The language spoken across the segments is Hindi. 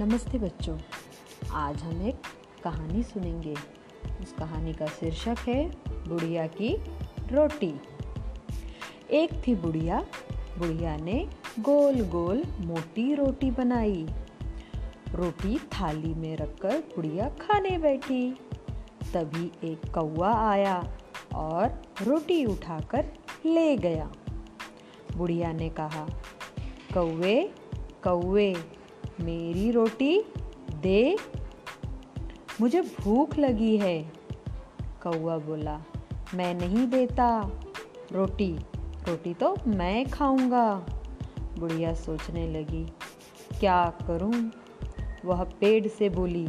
नमस्ते बच्चों। आज हम एक कहानी सुनेंगे। उस कहानी का शीर्षक है, बुढ़िया की रोटी। एक थी बुढ़िया। बुढ़िया ने गोल गोल मोटी रोटी बनाई। रोटी थाली में रखकर बुढ़िया खाने बैठी। तभी एक कौआ आया और रोटी उठाकर ले गया। बुढ़िया ने कहा, कौवे कौवे मेरी रोटी दे। मुझे भूख लगी है कौआ बोला। मैं नहीं देता रोटी रोटी तो मैं खाऊँगा। बुढ़िया सोचने लगी, क्या करूँ? वह पेड़ से बोली,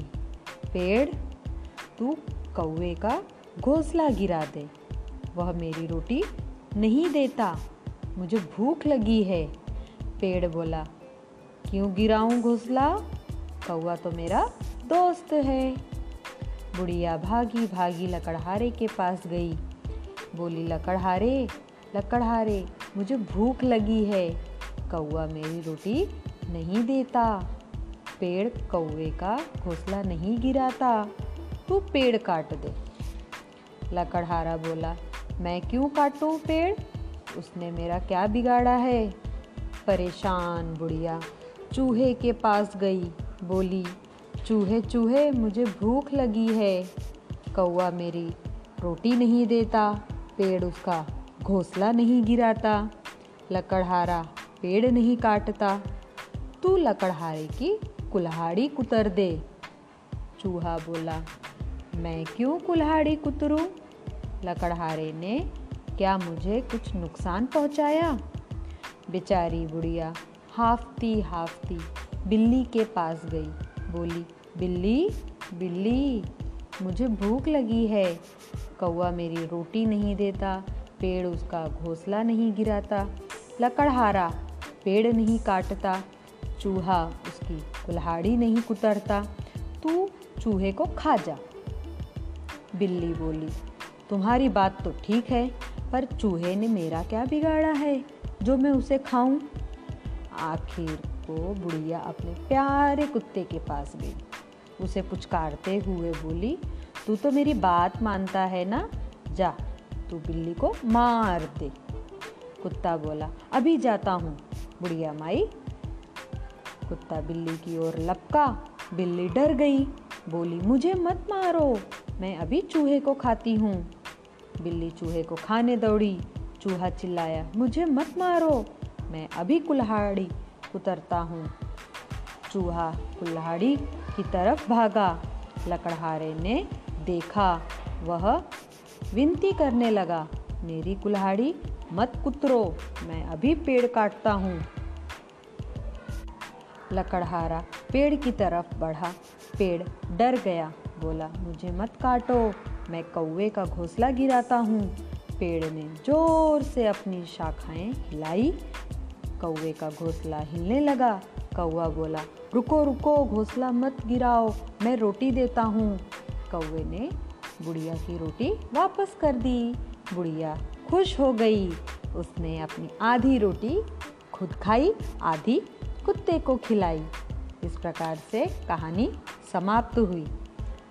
पेड़, तू कौए का घोंसला गिरा दे। वह मेरी रोटी नहीं देता, मुझे भूख लगी है, पेड़ बोला। क्यों गिराऊं घोसला? कौआ तो मेरा दोस्त है। बुढ़िया भागी भागी लकड़हारे के पास गई। बोली, लकड़हारे लकड़हारे, मुझे भूख लगी है। कौआ मेरी रोटी नहीं देता। पेड़ कौवे का घोंसला नहीं गिराता। तू पेड़ काट दे। लकड़हारा बोला, मैं क्यों काटूं पेड़? उसने मेरा क्या बिगाड़ा है? परेशान बुढ़िया चूहे के पास गई। बोली, चूहे चूहे, मुझे भूख लगी है। कौआ मेरी, रोटी नहीं देता। पेड़ उसका घोंसला नहीं गिराता। लकड़हारा पेड़ नहीं काटता। तू लकड़हारे की कुल्हाड़ी कुतर दे। चूहा बोला, मैं क्यों कुल्हाड़ी कुतरूं? लकड़हारे ने क्या मुझे कुछ नुकसान पहुँचाया? बेचारी बुढ़िया हाफती हाफती, बिल्ली के पास गई। बोली, बिल्ली बिल्ली, मुझे भूख लगी है। कौआ मेरी रोटी नहीं देता, पेड़ उसका घोंसला नहीं गिराता। लकड़हारा, पेड़ नहीं काटता। चूहा उसकी कुल्हाड़ी नहीं कुतरता। तू चूहे को खा जा। बिल्ली बोली, तुम्हारी बात तो ठीक है, पर चूहे ने मेरा क्या बिगाड़ा है? जो मैं उसे खाऊं आखिर को बुढ़िया अपने प्यारे कुत्ते के पास गई। उसे पुचकारते हुए बोली, तू तो मेरी बात मानता है ना? जा, तू बिल्ली को मार दे। कुत्ता बोला, अभी जाता हूँ, बुढ़िया माई। कुत्ता बिल्ली की ओर लपका। बिल्ली डर गई, बोली, मुझे मत मारो, मैं अभी चूहे को खाती हूँ। बिल्ली चूहे को खाने दौड़ी, चूहा चिल्लाया, मुझे मत मारो। मैं अभी कुल्हाड़ी उतरता हूँ। चूहा कुल्हाड़ी की तरफ़ भागा। लकड़हारे ने देखा, वह विनती करने लगा, मेरी कुल्हाड़ी, मत कुतरो, मैं अभी पेड़ काटता हूँ। लकड़हारा पेड़ की तरफ़ बढ़ा। पेड़ डर गया, बोला, मुझे मत काटो, मैं कौवे का घोंसला गिराता हूँ। पेड़ ने ज़ोर से अपनी शाखाएँ हिलाई। कौवे का घोंसला हिलने लगा। कौवा बोला, रुको रुको, घोंसला मत गिराओ, मैं रोटी देता हूँ। कौवे ने बुढ़िया की रोटी वापस कर दी। बुढ़िया खुश हो गई। उसने अपनी आधी रोटी खुद खाई, आधी कुत्ते को खिलाई। इस प्रकार से कहानी समाप्त हुई।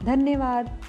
धन्यवाद।